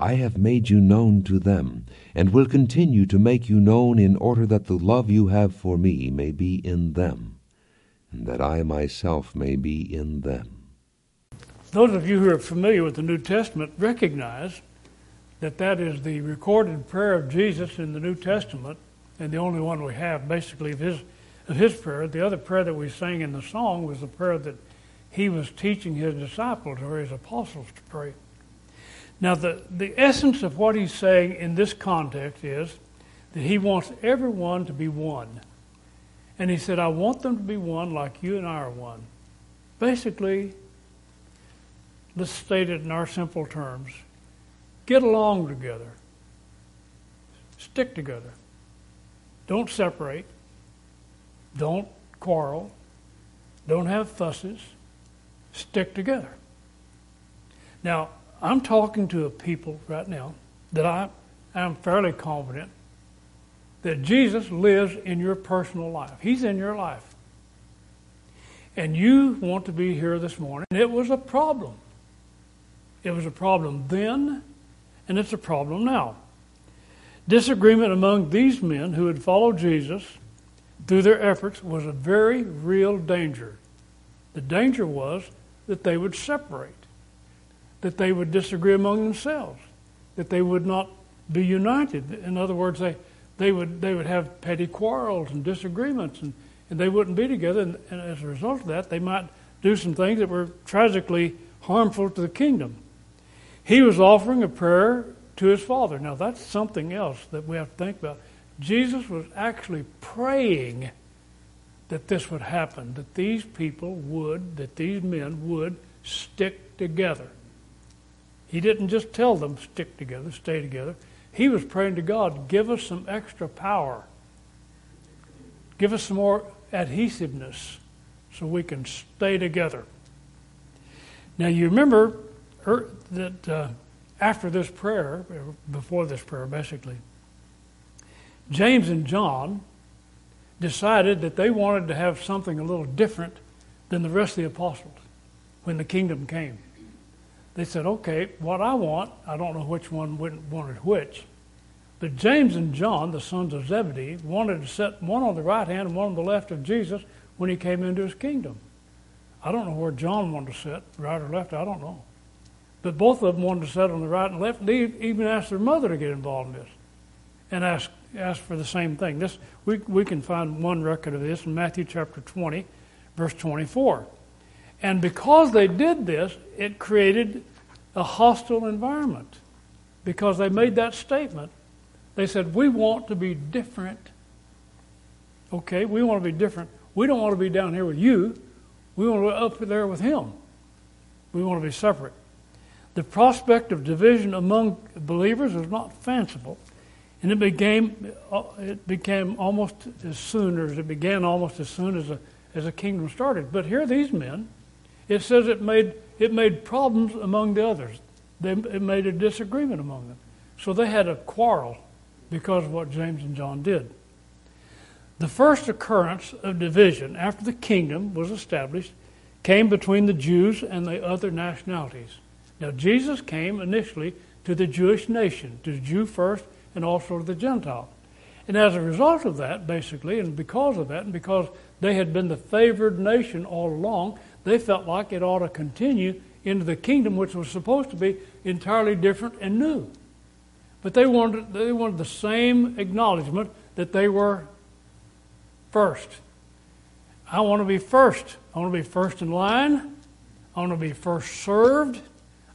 I have made you known to them, and will continue to make you known in order that the love you have for me may be in them, and that I myself may be in them. Those of you who are familiar with the New Testament recognize that that is the recorded prayer of Jesus in the New Testament, and the only one we have basically of his of his prayer. The other prayer that we sang in the song was the prayer that he was teaching his disciples or his apostles to pray. Now, the, the essence of what he's saying in this context is that he wants everyone to be one. And he said, I want them to be one like you and I are one. Basically, let's state it in our simple terms get along together, stick together, don't separate, don't quarrel, don't have fusses, stick together. Now, I'm talking to a people right now that I am fairly confident that Jesus lives in your personal life. He's in your life. And you want to be here this morning. It was a problem. It was a problem then, and it's a problem now. Disagreement among these men who had followed Jesus through their efforts was a very real danger. The danger was that they would separate that they would disagree among themselves, that they would not be united. In other words, they, they, would, they would have petty quarrels and disagreements, and, and they wouldn't be together. And, and as a result of that, they might do some things that were tragically harmful to the kingdom. He was offering a prayer to his Father. Now, that's something else that we have to think about. Jesus was actually praying that this would happen, that these people would, that these men would stick together. He didn't just tell them, stick together, stay together. He was praying to God, give us some extra power. Give us some more adhesiveness so we can stay together. Now, you remember er, that uh, after this prayer, before this prayer, basically, James and John decided that they wanted to have something a little different than the rest of the apostles when the kingdom came they said, okay, what I want, I don't know which one wanted which, but James and John, the sons of Zebedee, wanted to set one on the right hand and one on the left of Jesus when he came into his kingdom. I don't know where John wanted to sit, right or left, I don't know. But both of them wanted to sit on the right and left. They even asked their mother to get involved in this and ask, ask for the same thing. This, we, we can find one record of this in Matthew chapter 20, verse 24. And because they did this, it created a hostile environment because they made that statement. They said, We want to be different. Okay, we want to be different. We don't want to be down here with you. We want to be up there with Him. We want to be separate. The prospect of division among believers was not fanciful, and it became it became almost as soon as it began almost as soon as a as a kingdom started. But here, are these men it says it made, it made problems among the others. They, it made a disagreement among them. So they had a quarrel because of what James and John did. The first occurrence of division after the kingdom was established came between the Jews and the other nationalities. Now, Jesus came initially to the Jewish nation, to the Jew first, and also to the Gentile. And as a result of that, basically, and because of that, and because they had been the favored nation all along, they felt like it ought to continue into the kingdom, which was supposed to be entirely different and new. But they wanted, they wanted the same acknowledgement that they were First. I want to be first. I want to be first in line. I want to be first served.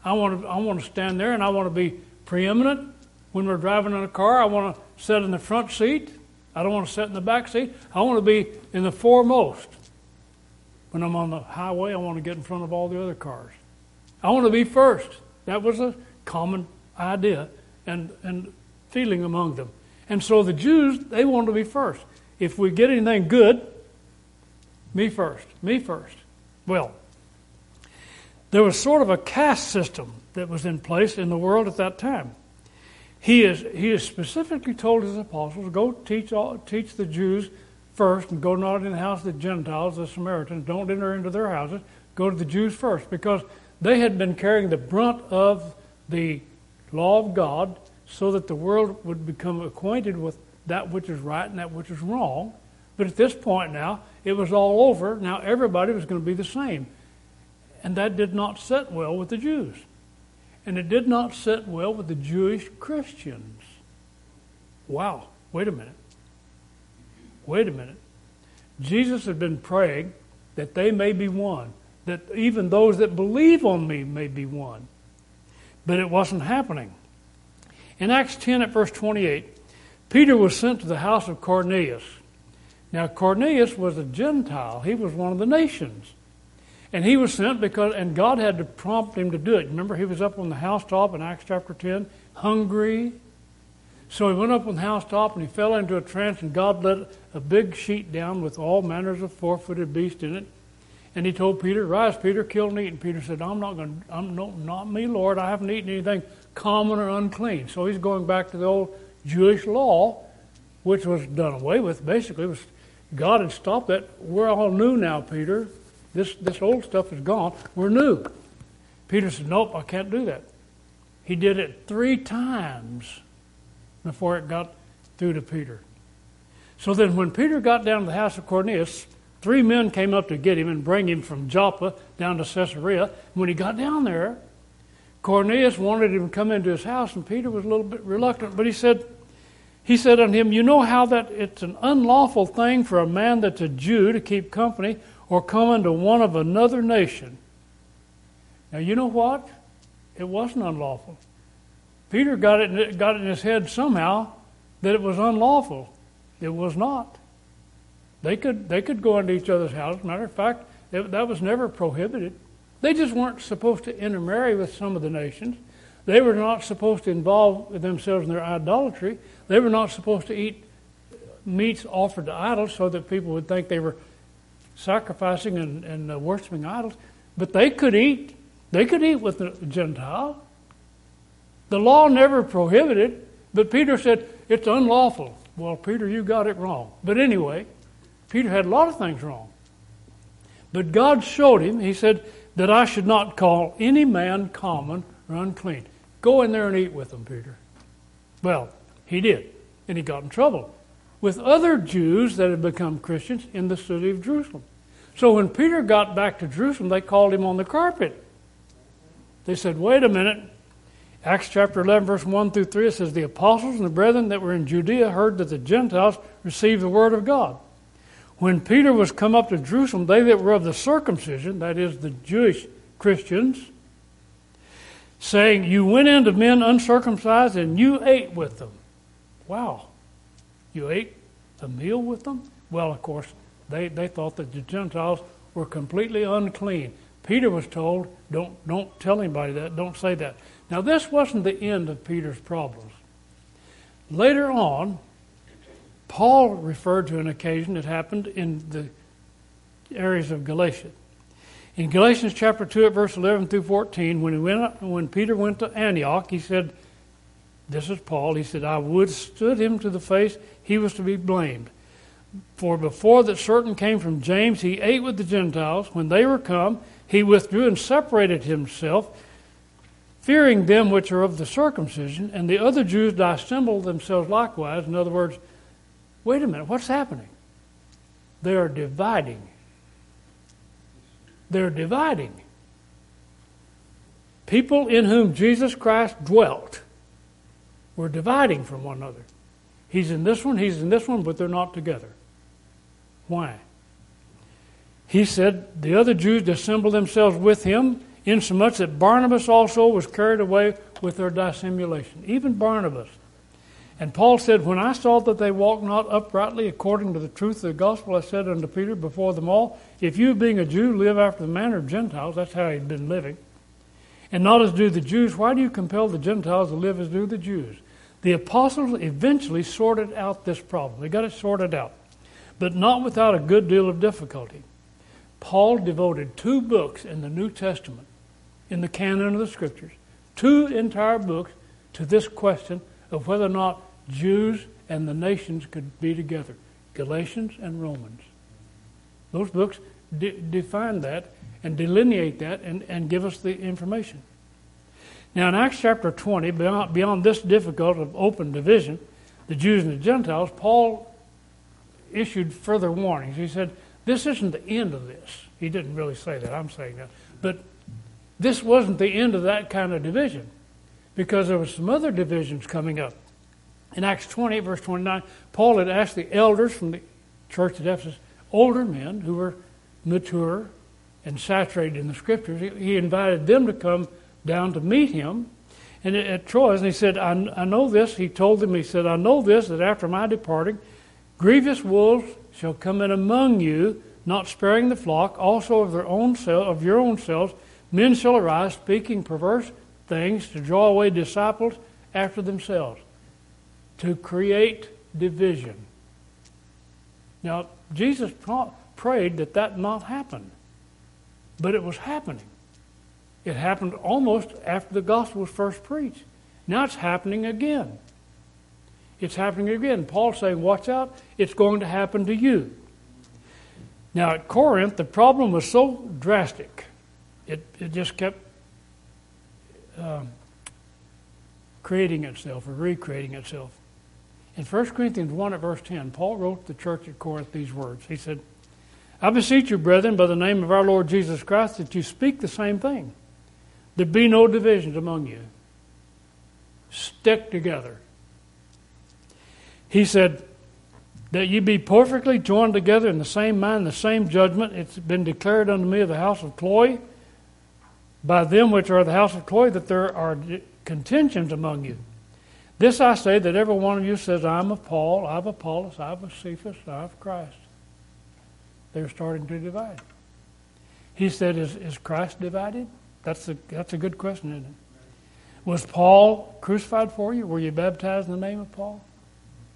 I want to, I want to stand there and I want to be preeminent. When we're driving in a car, I want to sit in the front seat. I don't want to sit in the back seat. I want to be in the foremost. When I'm on the highway, I want to get in front of all the other cars. I want to be first. That was a common idea and, and feeling among them. And so the Jews, they wanted to be first. If we get anything good, me first, me first. Well, there was sort of a caste system that was in place in the world at that time. He is, he is specifically told his apostles, go teach, all, teach the Jews first and go not in the house of the Gentiles, the Samaritans. Don't enter into their houses. Go to the Jews first because they had been carrying the brunt of the law of God so that the world would become acquainted with that which is right and that which is wrong. But at this point now, it was all over. Now everybody was going to be the same. And that did not sit well with the Jews. And it did not sit well with the Jewish Christians. Wow, wait a minute. Wait a minute. Jesus had been praying that they may be one, that even those that believe on me may be one. But it wasn't happening. In Acts 10 at verse 28, Peter was sent to the house of Cornelius. Now, Cornelius was a Gentile, he was one of the nations. And he was sent because, and God had to prompt him to do it. Remember, he was up on the housetop in Acts chapter 10, hungry. So he went up on the housetop and he fell into a trance, and God let a big sheet down with all manners of four footed beasts in it. And he told Peter, Rise, Peter, kill and eat. And Peter said, I'm not going to, I'm no, not me, Lord. I haven't eaten anything common or unclean. So he's going back to the old Jewish law, which was done away with. Basically, was God had stopped that. We're all new now, Peter. This, this old stuff is gone. We're new. Peter said, Nope, I can't do that. He did it three times before it got through to Peter. So then, when Peter got down to the house of Cornelius, Three men came up to get him and bring him from Joppa down to Caesarea. When he got down there, Cornelius wanted him to come into his house, and Peter was a little bit reluctant, but he said, he said unto him, You know how that it's an unlawful thing for a man that's a Jew to keep company or come into one of another nation. Now, you know what? It wasn't unlawful. Peter got it, got it in his head somehow that it was unlawful. It was not. They could, they could go into each other's houses. Matter of fact, that was never prohibited. They just weren't supposed to intermarry with some of the nations. They were not supposed to involve themselves in their idolatry. They were not supposed to eat meats offered to idols so that people would think they were sacrificing and, and uh, worshiping idols. But they could eat. They could eat with the Gentile. The law never prohibited, but Peter said it's unlawful. Well, Peter, you got it wrong. But anyway, Peter had a lot of things wrong. But God showed him, he said, that I should not call any man common or unclean. Go in there and eat with them, Peter. Well, he did. And he got in trouble with other Jews that had become Christians in the city of Jerusalem. So when Peter got back to Jerusalem, they called him on the carpet. They said, wait a minute. Acts chapter 11, verse 1 through 3, it says, The apostles and the brethren that were in Judea heard that the Gentiles received the word of God. When Peter was come up to Jerusalem, they that were of the circumcision, that is, the Jewish Christians, saying, You went into men uncircumcised and you ate with them. Wow. You ate a meal with them? Well, of course, they, they thought that the Gentiles were completely unclean. Peter was told, don't, don't tell anybody that, don't say that. Now, this wasn't the end of Peter's problems. Later on, Paul referred to an occasion that happened in the areas of Galatia. In Galatians chapter 2 at verse 11 through 14, when, he went, when Peter went to Antioch, he said, this is Paul, he said, I withstood him to the face, he was to be blamed. For before that certain came from James, he ate with the Gentiles. When they were come, he withdrew and separated himself, fearing them which are of the circumcision, and the other Jews dissembled themselves likewise. In other words, wait a minute, what's happening? They are dividing. They're dividing. People in whom Jesus Christ dwelt were dividing from one another. He's in this one, he's in this one, but they're not together. Why? He said, The other Jews dissembled themselves with him, insomuch that Barnabas also was carried away with their dissimulation. Even Barnabas. And Paul said, When I saw that they walked not uprightly according to the truth of the gospel, I said unto Peter before them all, If you, being a Jew, live after the manner of Gentiles, that's how he'd been living, and not as do the Jews, why do you compel the Gentiles to live as do the Jews? The apostles eventually sorted out this problem. They got it sorted out, but not without a good deal of difficulty. Paul devoted two books in the New Testament, in the canon of the Scriptures, two entire books to this question of whether or not Jews and the nations could be together Galatians and Romans. Those books de- define that and delineate that and, and give us the information. Now, in Acts chapter 20, beyond, beyond this difficult of open division, the Jews and the Gentiles, Paul issued further warnings. He said, This isn't the end of this. He didn't really say that, I'm saying that. But this wasn't the end of that kind of division because there were some other divisions coming up. In Acts 20, verse 29, Paul had asked the elders from the church at Ephesus, older men who were mature and saturated in the scriptures, he invited them to come down to meet him. And at Troas, and he said, I, I know this. He told them, he said, I know this, that after my departing, grievous wolves shall come in among you, not sparing the flock, also of their own self, of your own selves, men shall arise, speaking perverse things to draw away disciples after themselves, to create division. Now, Jesus prayed that that not happen, but it was happening. It happened almost after the gospel was first preached. Now it's happening again. It's happening again. Paul's saying, Watch out, it's going to happen to you. Now at Corinth, the problem was so drastic, it, it just kept um, creating itself or recreating itself. In 1 Corinthians 1 at verse 10, Paul wrote to the church at Corinth these words. He said, I beseech you, brethren, by the name of our Lord Jesus Christ, that you speak the same thing. There be no divisions among you. Stick together. He said, that you be perfectly joined together in the same mind, the same judgment. It's been declared unto me of the house of Chloe by them which are the house of Chloe that there are contentions among you. This I say that every one of you says, I'm of Paul, I'm of Apollos, I'm of Cephas, I'm of Christ. They're starting to divide. He said, Is, is Christ divided? That's a, that's a good question, isn't it? Was Paul crucified for you? Were you baptized in the name of Paul?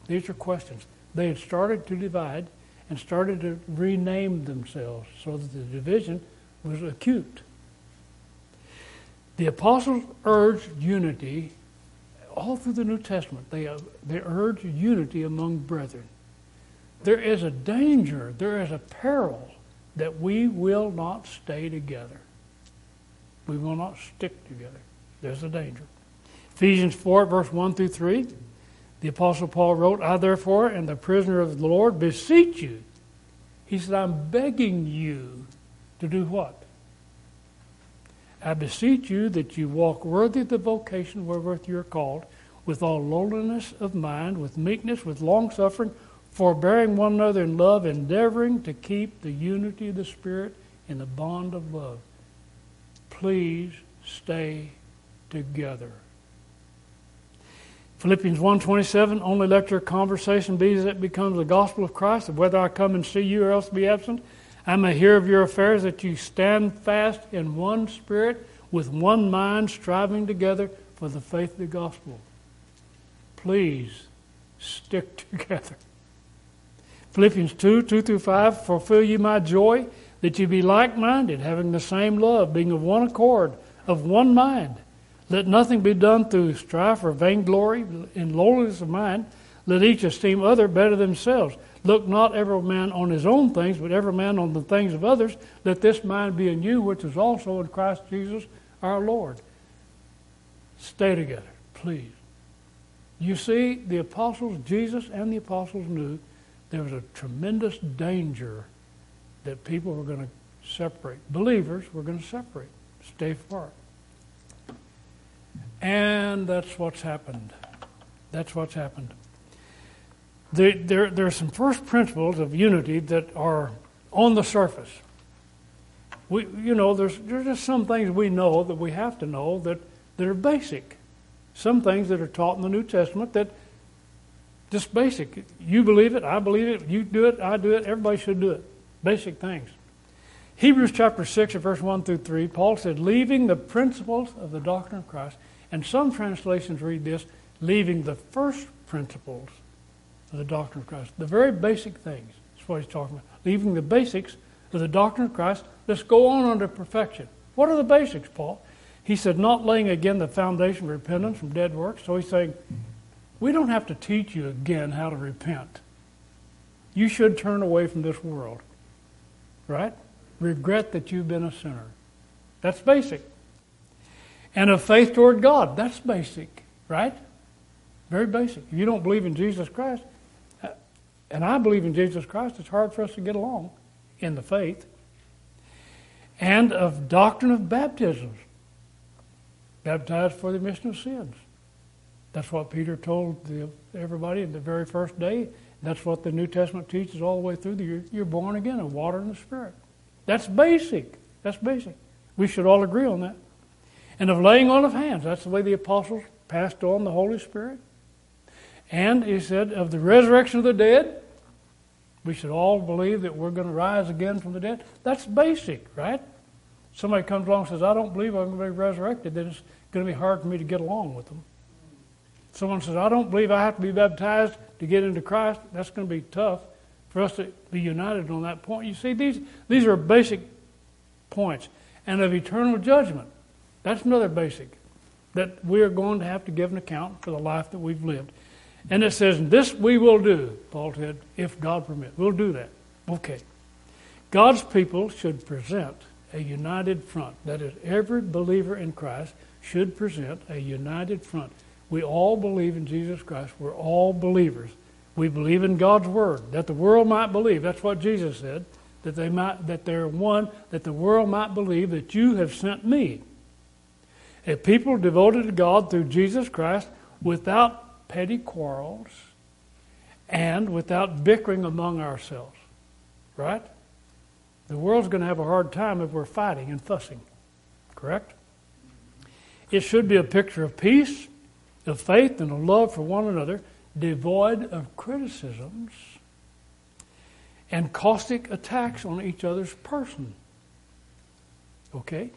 These are questions. They had started to divide and started to rename themselves so that the division was acute. The apostles urged unity all through the New Testament. They, uh, they urge unity among brethren. There is a danger, there is a peril that we will not stay together. We will not stick together. There's a danger. Ephesians 4, verse 1 through 3. The Apostle Paul wrote, I therefore, and the prisoner of the Lord, beseech you. He said, I'm begging you to do what? I beseech you that you walk worthy of the vocation wherewith you are called, with all lowliness of mind, with meekness, with long suffering, forbearing one another in love, endeavoring to keep the unity of the Spirit in the bond of love. Please stay together. Philippians 1.27, only let your conversation be as it becomes the gospel of Christ, whether I come and see you or else be absent. I may hear of your affairs that you stand fast in one spirit, with one mind, striving together for the faith of the gospel. Please stick together. Philippians 2 2 through 5 Fulfill you my joy, that you be like minded, having the same love, being of one accord, of one mind. Let nothing be done through strife or vainglory, in lowliness of mind. Let each esteem other better than themselves. Look not every man on his own things, but every man on the things of others. Let this mind be in you, which is also in Christ Jesus our Lord. Stay together, please. You see, the apostles, Jesus and the apostles knew there was a tremendous danger that people were going to separate. Believers were going to separate, stay apart. And that's what's happened. That's what's happened. The, there, there are some first principles of unity that are on the surface. We, you know, there's, there's just some things we know that we have to know that, that are basic. Some things that are taught in the New Testament that just basic. You believe it, I believe it, you do it, I do it, everybody should do it. Basic things. Hebrews chapter 6, verse 1 through 3, Paul said, leaving the principles of the doctrine of Christ, and some translations read this, leaving the first principles of the doctrine of Christ. The very basic things. That's what he's talking about. Leaving the basics of the doctrine of Christ. Let's go on unto perfection. What are the basics, Paul? He said, not laying again the foundation of repentance from dead works. So he's saying, we don't have to teach you again how to repent. You should turn away from this world. Right? Regret that you've been a sinner. That's basic. And of faith toward God. That's basic. Right? Very basic. If you don't believe in Jesus Christ, and I believe in Jesus Christ, it's hard for us to get along in the faith. And of doctrine of baptisms. Baptized for the remission of sins. That's what Peter told the, everybody in the very first day. That's what the New Testament teaches all the way through. You're, you're born again of water and the Spirit. That's basic. That's basic. We should all agree on that. And of laying on of hands. That's the way the apostles passed on the Holy Spirit. And he said, of the resurrection of the dead, we should all believe that we're going to rise again from the dead. That's basic, right? Somebody comes along and says, I don't believe I'm going to be resurrected, then it's going to be hard for me to get along with them. Someone says, I don't believe I have to be baptized to get into Christ. That's going to be tough for us to be united on that point. You see, these, these are basic points. And of eternal judgment, that's another basic. That we are going to have to give an account for the life that we've lived. And it says, This we will do, Paul said, if God permit. We'll do that. Okay. God's people should present a united front. That is, every believer in Christ should present a united front. We all believe in Jesus Christ. We're all believers. We believe in God's word, that the world might believe. That's what Jesus said, that they might that they're one, that the world might believe that you have sent me. A people devoted to God through Jesus Christ without petty quarrels, and without bickering among ourselves. Right? The world's going to have a hard time if we're fighting and fussing. Correct? It should be a picture of peace, of faith, and of love for one another, devoid of criticisms and caustic attacks on each other's person. Okay?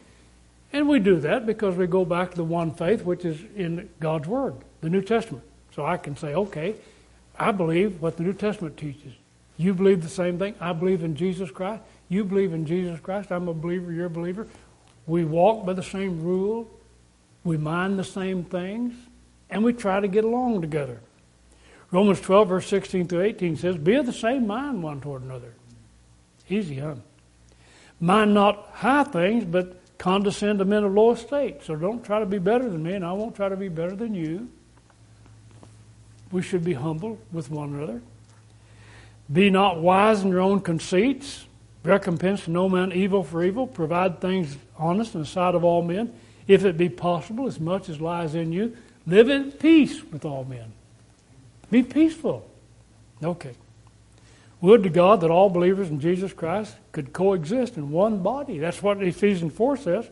And we do that because we go back to the one faith which is in God's Word, the New Testament. So I can say, okay, I believe what the New Testament teaches. You believe the same thing. I believe in Jesus Christ. You believe in Jesus Christ. I'm a believer. You're a believer. We walk by the same rule. We mind the same things. And we try to get along together. Romans 12, verse 16 through 18 says, Be of the same mind one toward another. Easy, huh? Mind not high things, but condescend to men of low estate. So don't try to be better than me, and I won't try to be better than you. We should be humble with one another. Be not wise in your own conceits. Recompense no man evil for evil. Provide things honest in the sight of all men. If it be possible, as much as lies in you, live in peace with all men. Be peaceful. Okay. Would to God that all believers in Jesus Christ could coexist in one body. That's what Ephesians 4 says.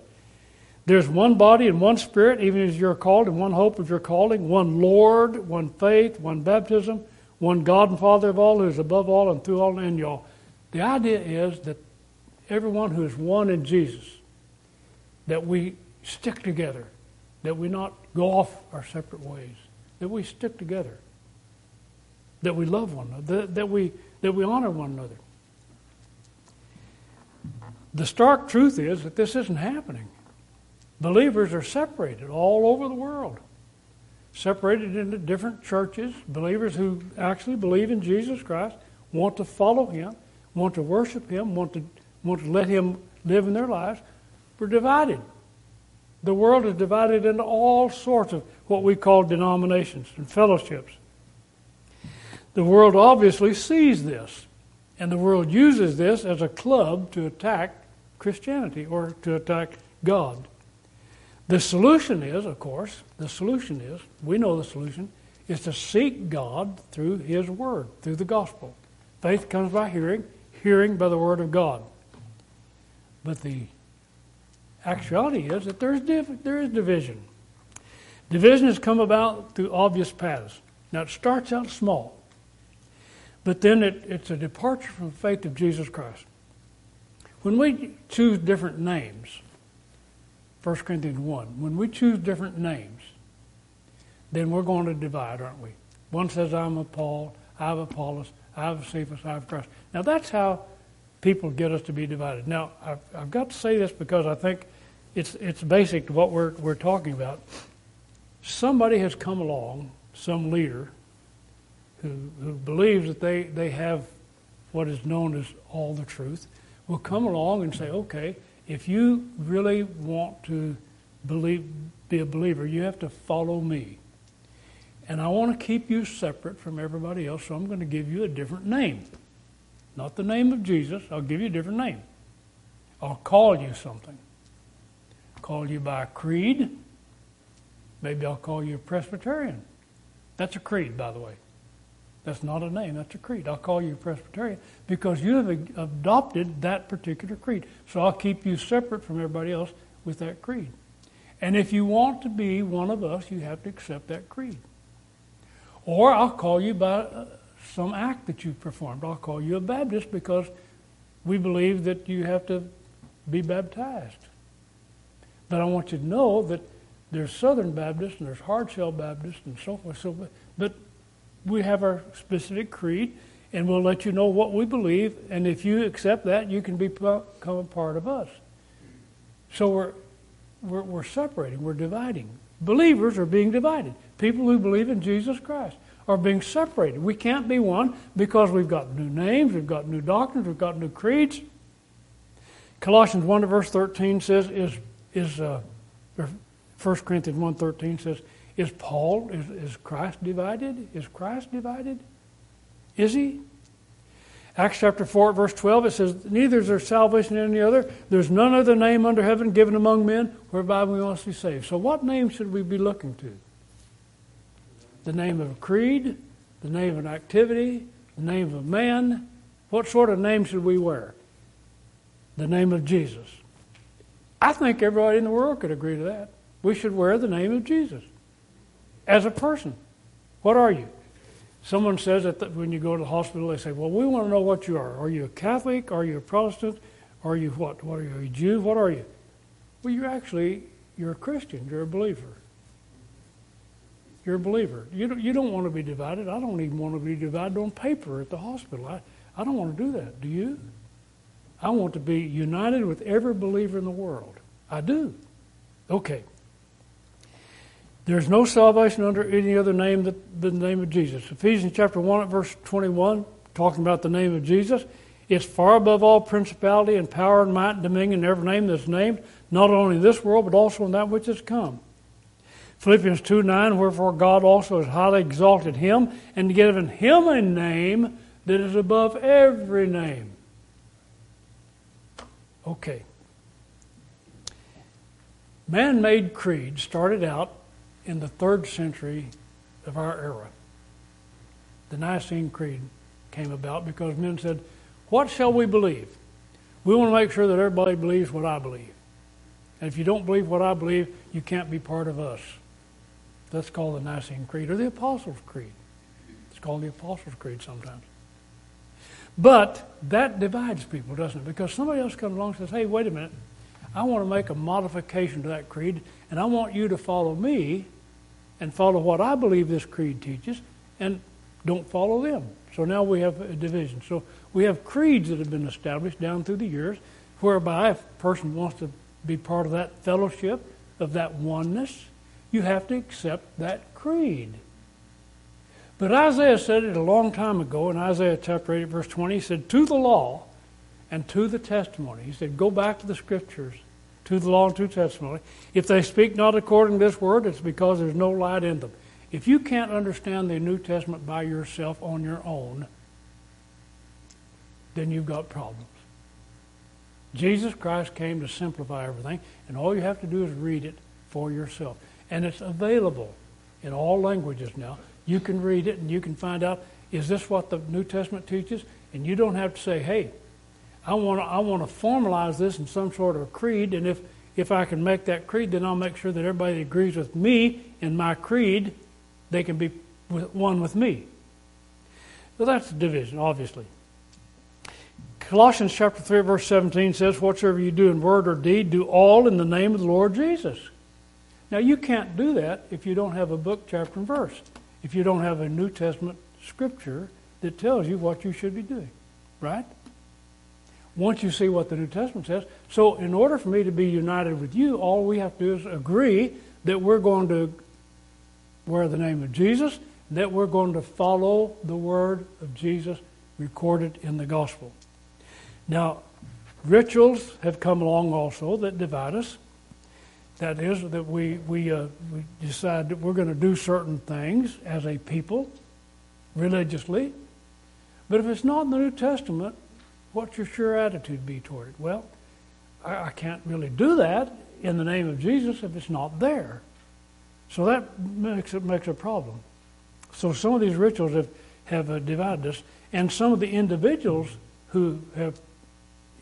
There's one body and one spirit, even as you're called, and one hope of your calling, one Lord, one faith, one baptism, one God and Father of all, who is above all and through all and in y'all. The idea is that everyone who is one in Jesus, that we stick together, that we not go off our separate ways, that we stick together, that we love one another, that, that we, that we honor one another. The stark truth is that this isn't happening. Believers are separated all over the world, separated into different churches. Believers who actually believe in Jesus Christ, want to follow Him, want to worship Him, want to, want to let Him live in their lives, we're divided. The world is divided into all sorts of what we call denominations and fellowships. The world obviously sees this, and the world uses this as a club to attack Christianity or to attack God. The solution is, of course, the solution is, we know the solution, is to seek God through His Word, through the gospel. Faith comes by hearing, hearing by the Word of God. But the actuality is that there's div- there is division. Division has come about through obvious paths. Now, it starts out small, but then it, it's a departure from the faith of Jesus Christ. When we choose different names, 1 Corinthians 1, when we choose different names, then we're going to divide, aren't we? One says, I'm a Paul, I'm have Apollos, I have Cephas, I have Christ. Now, that's how people get us to be divided. Now, I've, I've got to say this because I think it's, it's basic to what we're, we're talking about. Somebody has come along, some leader, who, who believes that they, they have what is known as all the truth, will come along and say, okay, if you really want to believe, be a believer, you have to follow me. And I want to keep you separate from everybody else, so I'm going to give you a different name. Not the name of Jesus, I'll give you a different name. I'll call you something. Call you by creed. Maybe I'll call you a Presbyterian. That's a creed, by the way. That's not a name, that's a creed. I'll call you Presbyterian because you have adopted that particular creed. So I'll keep you separate from everybody else with that creed. And if you want to be one of us, you have to accept that creed. Or I'll call you by uh, some act that you've performed. I'll call you a Baptist because we believe that you have to be baptized. But I want you to know that there's Southern Baptists and there's Hard Shell Baptists and so forth. So, but we have our specific creed, and we'll let you know what we believe. And if you accept that, you can become a part of us. So we're, we're, we're separating, we're dividing. Believers are being divided. People who believe in Jesus Christ are being separated. We can't be one because we've got new names, we've got new doctrines, we've got new creeds. Colossians 1 verse 13 says, is, is uh, 1 Corinthians 1.13 says, is Paul, is, is Christ divided? Is Christ divided? Is he? Acts chapter 4, verse 12, it says, Neither is there salvation in any other. There's none other name under heaven given among men whereby we must be saved. So, what name should we be looking to? The name of a creed, the name of an activity, the name of a man. What sort of name should we wear? The name of Jesus. I think everybody in the world could agree to that. We should wear the name of Jesus as a person. What are you? Someone says that when you go to the hospital, they say, Well, we want to know what you are. Are you a Catholic? Are you a Protestant? Are you what? What are you? Are you a Jew? What are you? Well, you're actually you're a Christian. You're a believer. You're a believer. You don't, you don't want to be divided. I don't even want to be divided on paper at the hospital. I, I don't want to do that. Do you? I want to be united with every believer in the world. I do. Okay. There's no salvation under any other name than the name of Jesus. Ephesians chapter 1 verse 21, talking about the name of Jesus, it's far above all principality and power and might and dominion and every name that's named, not only in this world, but also in that which is come. Philippians 2 9, wherefore God also has highly exalted him and given him a name that is above every name. Okay. Man made creeds started out in the third century of our era. The Nicene Creed came about because men said, What shall we believe? We want to make sure that everybody believes what I believe. And if you don't believe what I believe, you can't be part of us. That's called the Nicene Creed or the Apostles' Creed. It's called the Apostles' Creed sometimes. But that divides people, doesn't it? Because somebody else comes along and says, hey, wait a minute. I want to make a modification to that creed, and I want you to follow me and follow what I believe this creed teaches, and don't follow them. So now we have a division. So we have creeds that have been established down through the years, whereby if a person wants to be part of that fellowship, of that oneness, you have to accept that creed. But Isaiah said it a long time ago in Isaiah chapter 8, verse 20. He said, To the law and to the testimony. He said, Go back to the scriptures, to the law and to testimony. If they speak not according to this word, it's because there's no light in them. If you can't understand the New Testament by yourself on your own, then you've got problems. Jesus Christ came to simplify everything, and all you have to do is read it for yourself. And it's available in all languages now. You can read it and you can find out is this what the New Testament teaches? And you don't have to say, hey, I want to I want to formalize this in some sort of creed, and if if I can make that creed, then I'll make sure that everybody agrees with me in my creed. They can be one with me. So that's the division, obviously. Colossians chapter 3, verse 17 says, Whatsoever you do in word or deed, do all in the name of the Lord Jesus. Now, you can't do that if you don't have a book, chapter, and verse. If you don't have a New Testament scripture that tells you what you should be doing, right? Once you see what the New Testament says. So, in order for me to be united with you, all we have to do is agree that we're going to wear the name of Jesus, that we're going to follow the word of Jesus recorded in the gospel. Now, rituals have come along also that divide us. That is, that we, we, uh, we decide that we're going to do certain things as a people, religiously. But if it's not in the New Testament, what's your sure attitude be toward it? Well, I, I can't really do that in the name of Jesus if it's not there. So that makes it makes a problem. So some of these rituals have, have uh, divided us, and some of the individuals who have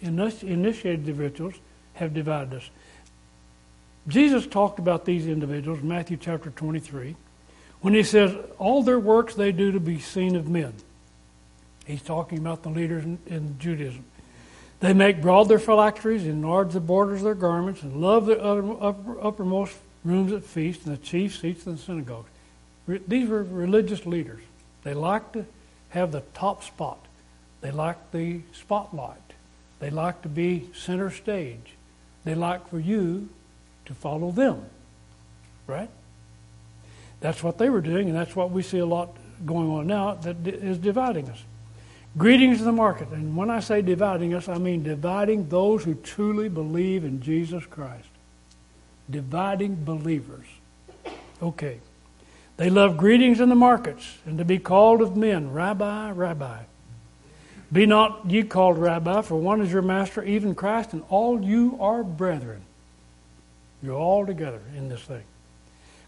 initiated the rituals have divided us. Jesus talked about these individuals, Matthew chapter 23, when he says, All their works they do to be seen of men. He's talking about the leaders in, in Judaism. They make broad their phylacteries, enlarge the borders of their garments, and love the upper, upper, uppermost rooms at feasts and the chief seats in the synagogues. These were religious leaders. They liked to have the top spot. They liked the spotlight. They like to be center stage. They like for you to follow them. Right? That's what they were doing, and that's what we see a lot going on now that is dividing us. Greetings in the market. And when I say dividing us, I mean dividing those who truly believe in Jesus Christ. Dividing believers. Okay. They love greetings in the markets and to be called of men, Rabbi, Rabbi. Be not ye called rabbi, for one is your master, even Christ, and all you are brethren. You're all together in this thing.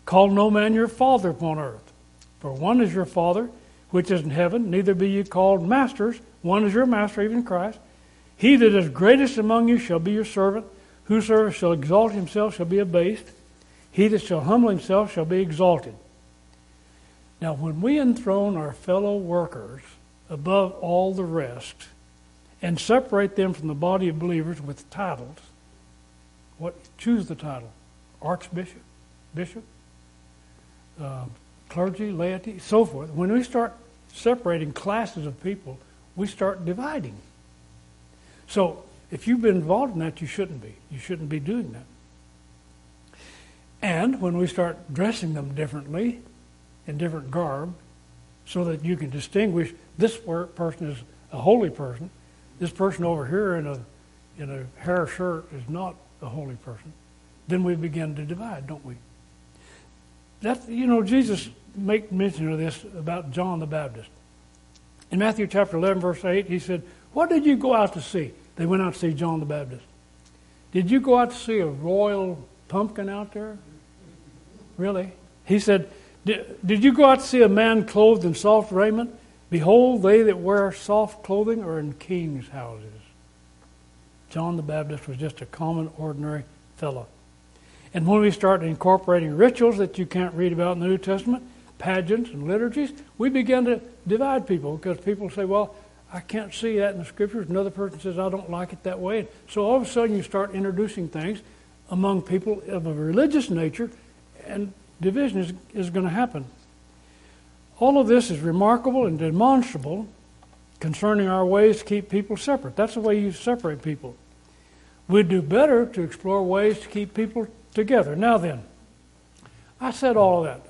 Call no man your father upon earth, for one is your father, which is in heaven. Neither be ye called masters, one is your master, even Christ. He that is greatest among you shall be your servant. Whosoever shall exalt himself shall be abased. He that shall humble himself shall be exalted. Now, when we enthrone our fellow workers above all the rest and separate them from the body of believers with titles. What choose the title? Archbishop, bishop, uh, clergy, laity, so forth. When we start separating classes of people, we start dividing. So if you've been involved in that, you shouldn't be. You shouldn't be doing that. And when we start dressing them differently, in different garb, so that you can distinguish this person is a holy person. This person over here in a in a hair shirt is not a holy person. Then we begin to divide, don't we? That you know, Jesus make mention of this about John the Baptist. In Matthew chapter 11, verse 8, he said, What did you go out to see? They went out to see John the Baptist. Did you go out to see a royal pumpkin out there? Really? He said, did, did you go out to see a man clothed in soft raiment? Behold, they that wear soft clothing are in kings' houses. John the Baptist was just a common, ordinary fellow. And when we start incorporating rituals that you can't read about in the New Testament, pageants and liturgies, we begin to divide people because people say, well, I can't see that in the scriptures. Another person says, I don't like it that way. So all of a sudden you start introducing things among people of a religious nature, and division is, is going to happen. All of this is remarkable and demonstrable concerning our ways to keep people separate. That's the way you separate people. We'd do better to explore ways to keep people together. Now then, I said all that.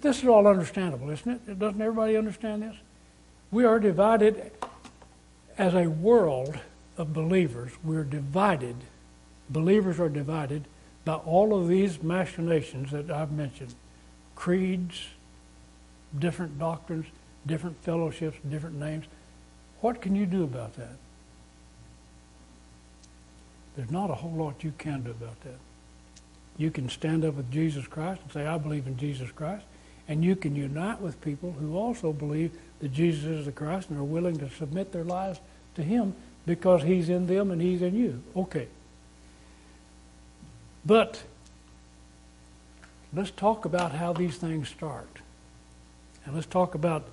This is all understandable, isn't it? Doesn't everybody understand this? We are divided as a world of believers. We're divided. Believers are divided by all of these machinations that I've mentioned creeds, different doctrines, different fellowships, different names. What can you do about that? There's not a whole lot you can do about that. You can stand up with Jesus Christ and say, I believe in Jesus Christ, And you can unite with people who also believe that Jesus is the Christ and are willing to submit their lives to Him because He's in them and He's in you. Okay. But let's talk about how these things start. And let's talk about,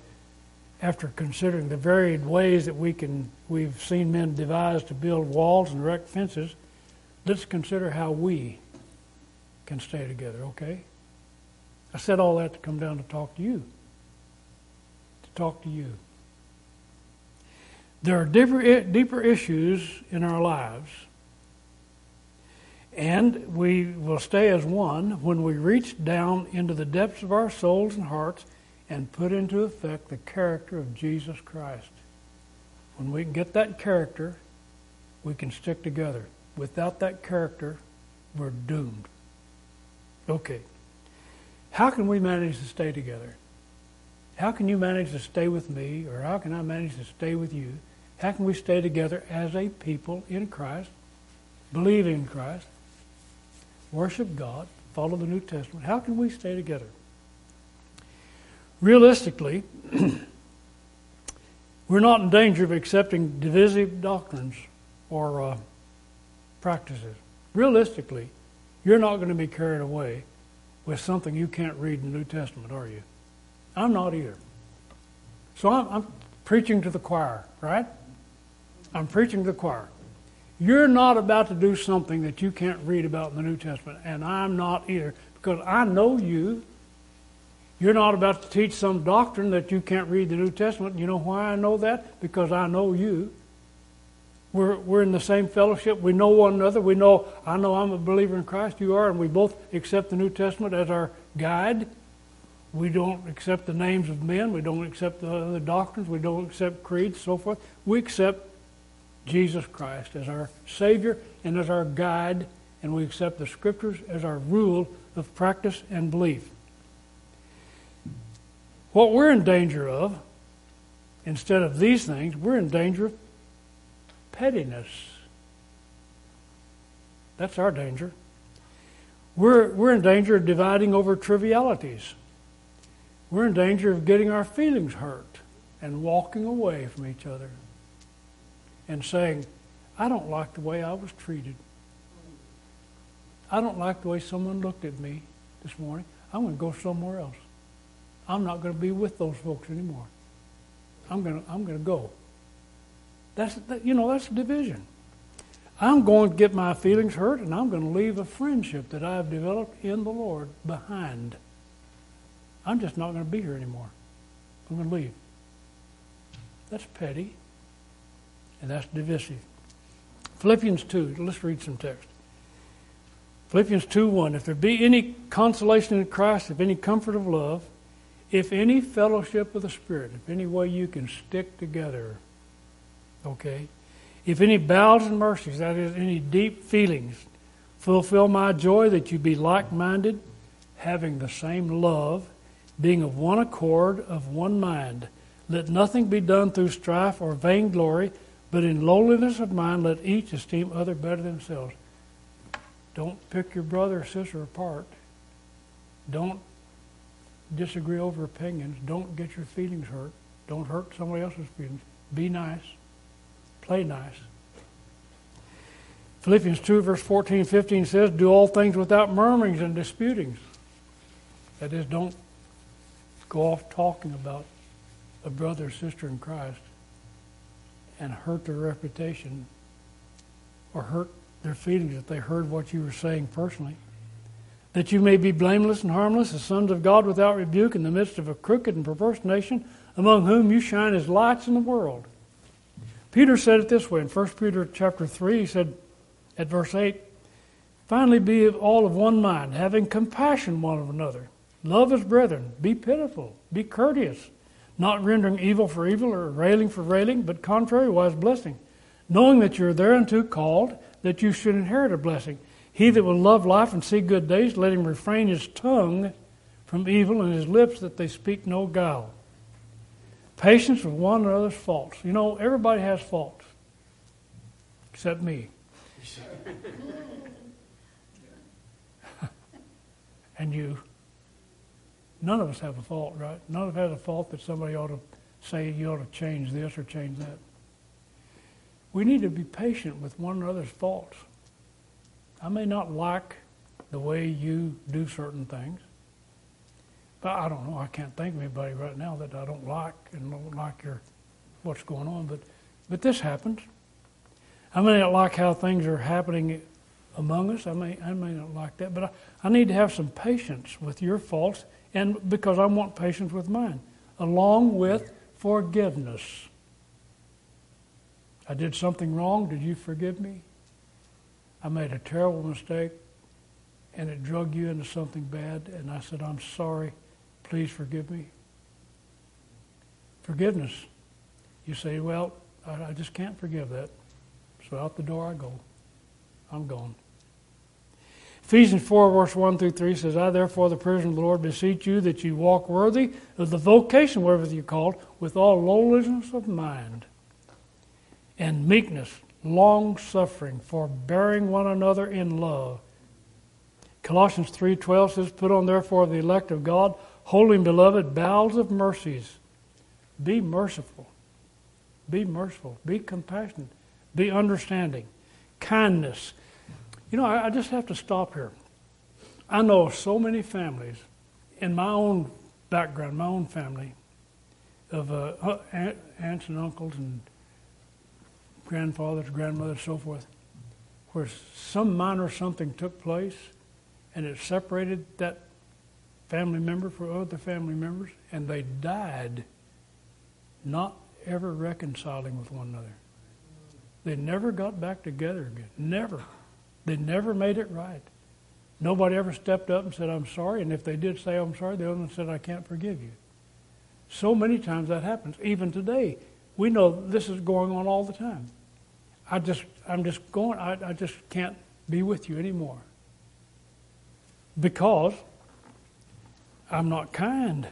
after considering the varied ways that we can, we've seen men devise to build walls and erect fences, let's consider how we can stay together, okay? I said all that to come down to talk to you. To talk to you. There are deeper, deeper issues in our lives, and we will stay as one when we reach down into the depths of our souls and hearts and put into effect the character of Jesus Christ. When we get that character, we can stick together. Without that character, we're doomed. Okay. How can we manage to stay together? How can you manage to stay with me, or how can I manage to stay with you? How can we stay together as a people in Christ, believe in Christ, worship God, follow the New Testament? How can we stay together? Realistically, we're not in danger of accepting divisive doctrines or uh, practices. Realistically, you're not going to be carried away with something you can't read in the New Testament, are you? I'm not either. So I'm, I'm preaching to the choir, right? I'm preaching to the choir. You're not about to do something that you can't read about in the New Testament, and I'm not either, because I know you. You're not about to teach some doctrine that you can't read the New Testament. You know why I know that? Because I know you. We're, we're in the same fellowship. We know one another. We know, I know I'm a believer in Christ, you are, and we both accept the New Testament as our guide. We don't accept the names of men. We don't accept the doctrines. We don't accept creeds, so forth. We accept Jesus Christ as our Savior and as our guide, and we accept the Scriptures as our rule of practice and belief. What we're in danger of, instead of these things, we're in danger of pettiness. That's our danger. We're, we're in danger of dividing over trivialities. We're in danger of getting our feelings hurt and walking away from each other and saying, I don't like the way I was treated. I don't like the way someone looked at me this morning. I'm going to go somewhere else. I'm not going to be with those folks anymore. I'm going to, I'm going to go. That's, you know, that's division. I'm going to get my feelings hurt and I'm going to leave a friendship that I've developed in the Lord behind. I'm just not going to be here anymore. I'm going to leave. That's petty and that's divisive. Philippians 2, let's read some text. Philippians 2 1. If there be any consolation in Christ, if any comfort of love, if any fellowship of the Spirit, if any way you can stick together, Okay? If any bowels and mercies, that is, any deep feelings, fulfill my joy that you be like minded, having the same love, being of one accord, of one mind. Let nothing be done through strife or vainglory, but in lowliness of mind let each esteem other better than themselves. Don't pick your brother or sister apart. Don't disagree over opinions. Don't get your feelings hurt. Don't hurt somebody else's feelings. Be nice. Play nice. Philippians 2, verse 14 15 says, Do all things without murmurings and disputings. That is, don't go off talking about a brother or sister in Christ and hurt their reputation or hurt their feelings if they heard what you were saying personally. That you may be blameless and harmless, as sons of God without rebuke in the midst of a crooked and perverse nation, among whom you shine as lights in the world Peter said it this way in 1 Peter chapter 3, he said at verse 8, Finally be all of one mind, having compassion one of another. Love as brethren. Be pitiful. Be courteous, not rendering evil for evil or railing for railing, but contrariwise blessing, knowing that you are thereunto called, that you should inherit a blessing. He that will love life and see good days, let him refrain his tongue from evil and his lips that they speak no guile. Patience with one another's faults. You know, everybody has faults, except me. and you. none of us have a fault, right? None of us has a fault that somebody ought to say you ought to change this or change that. We need to be patient with one another's faults. I may not like the way you do certain things, but I don't know. I can't think of anybody right now that I don't like and don't like your what's going on. But but this happens. I may not like how things are happening among us. I may I may not like that, but I, I need to have some patience with your faults, and because I want patience with mine, along with forgiveness. I did something wrong. Did you forgive me? I made a terrible mistake and it drug you into something bad, and I said, I'm sorry. Please forgive me. Forgiveness. You say, Well, I, I just can't forgive that. So out the door I go. I'm gone. Ephesians 4, verse 1 through 3 says, I therefore, the prisoner of the Lord, beseech you that you walk worthy of the vocation wherewith you're called, with all lowliness of mind and meekness, long suffering, forbearing one another in love. Colossians 3:12 says, "Put on therefore the elect of God, holy and beloved, bowels of mercies. Be merciful. Be merciful. Be compassionate. Be understanding. Kindness." You know, I, I just have to stop here. I know so many families in my own background, my own family, of uh, aunts and uncles and grandfathers, grandmothers, so forth, where some minor something took place and it separated that family member for other family members, and they died not ever reconciling with one another. They never got back together again. Never. They never made it right. Nobody ever stepped up and said, I'm sorry. And if they did say, I'm sorry, the other one said, I can't forgive you. So many times that happens. Even today, we know this is going on all the time. I just, I'm just going, I, I just can't be with you anymore. Because I'm not kind.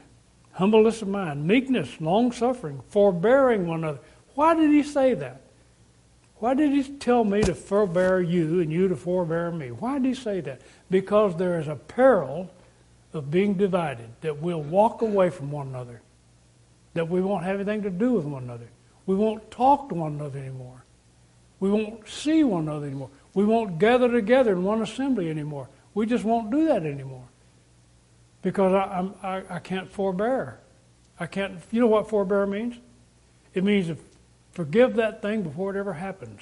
Humbleness of mind, meekness, long suffering, forbearing one another. Why did he say that? Why did he tell me to forbear you and you to forbear me? Why did he say that? Because there is a peril of being divided, that we'll walk away from one another, that we won't have anything to do with one another. We won't talk to one another anymore. We won't see one another anymore. We won't gather together in one assembly anymore. We just won't do that anymore because I, I, I can't forbear. I can't. You know what forbear means? It means to forgive that thing before it ever happens.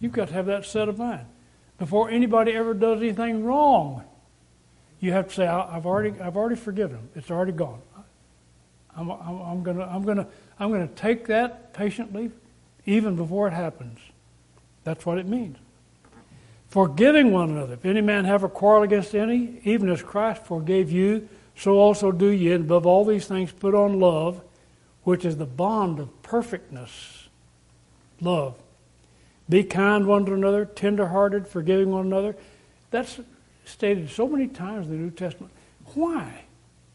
You've got to have that set of mind before anybody ever does anything wrong. You have to say, "I've already, I've already forgiven them. It's already gone. I'm, I'm, I'm gonna, I'm gonna, I'm gonna take that patiently, even before it happens." That's what it means. Forgiving one another. If any man have a quarrel against any, even as Christ forgave you, so also do ye. And above all these things, put on love, which is the bond of perfectness. Love. Be kind one to another, tenderhearted, forgiving one another. That's stated so many times in the New Testament. Why?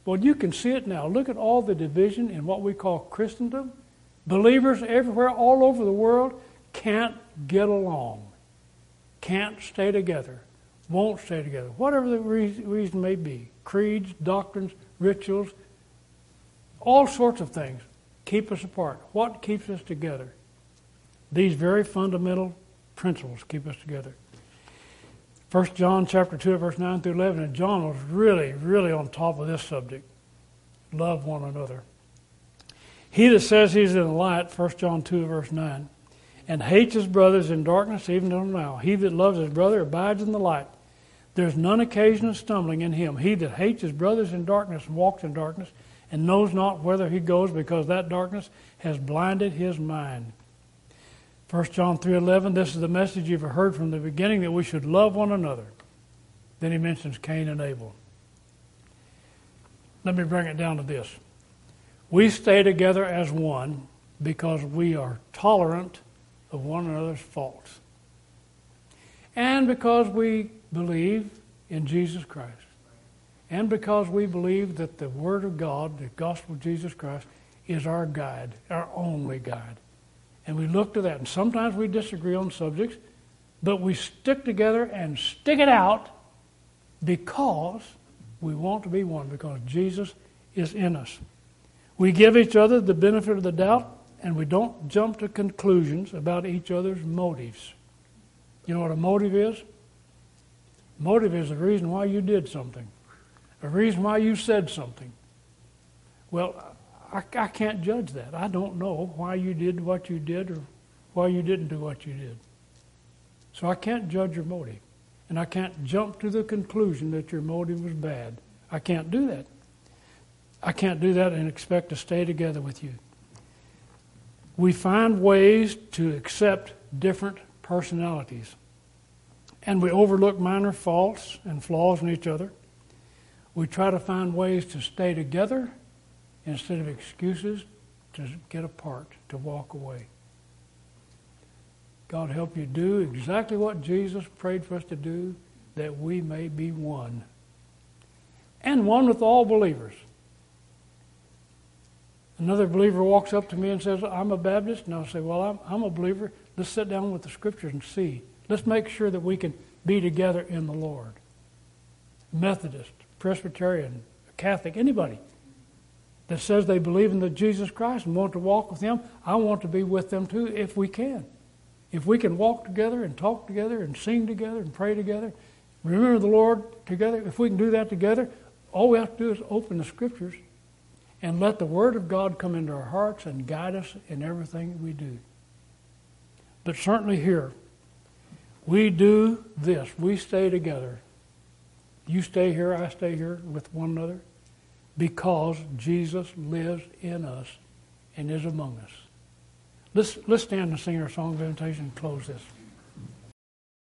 Well, you can see it now. Look at all the division in what we call Christendom. Believers everywhere, all over the world, can't get along, can't stay together, won't stay together, whatever the reason may be creeds, doctrines, rituals, all sorts of things keep us apart. What keeps us together? These very fundamental principles keep us together. 1 John chapter 2, verse 9 through 11, and John was really, really on top of this subject. Love one another. He that says he's in the light, 1 John 2, verse 9, and hates his brothers in darkness even until now. He that loves his brother abides in the light. There's none occasion of stumbling in him. He that hates his brothers in darkness and walks in darkness and knows not whither he goes because that darkness has blinded his mind. 1 John 3:11 This is the message you've heard from the beginning that we should love one another. Then he mentions Cain and Abel. Let me bring it down to this. We stay together as one because we are tolerant of one another's faults. And because we believe in Jesus Christ. And because we believe that the Word of God, the gospel of Jesus Christ, is our guide, our only guide. And we look to that. And sometimes we disagree on subjects, but we stick together and stick it out because We want to be one because Jesus is in us. We give each other the benefit of the doubt, and we don't jump to conclusions about each other's motives. You know what a motive is? Motive is the reason why you did something, a reason why you said something. Well, I, I can't judge that. I don't know why you did what you did or why you didn't do what you did. So I can't judge your motive. And I can't jump to the conclusion that your motive was bad. I can't do that. I can't do that and expect to stay together with you. We find ways to accept different personalities. And we overlook minor faults and flaws in each other. We try to find ways to stay together instead of excuses to get apart, to walk away. God help you do exactly what Jesus prayed for us to do, that we may be one. And one with all believers. Another believer walks up to me and says, I'm a Baptist. And I'll say, Well, I'm, I'm a believer. Let's sit down with the scriptures and see. Let's make sure that we can be together in the Lord. Methodist, Presbyterian, Catholic, anybody that says they believe in the Jesus Christ and want to walk with Him, I want to be with them too if we can. If we can walk together and talk together and sing together and pray together, remember the Lord together, if we can do that together, all we have to do is open the Scriptures and let the Word of God come into our hearts and guide us in everything we do. But certainly here, we do this. We stay together. You stay here, I stay here with one another because Jesus lives in us and is among us. Let's, let's stand and sing our song of invitation and close this.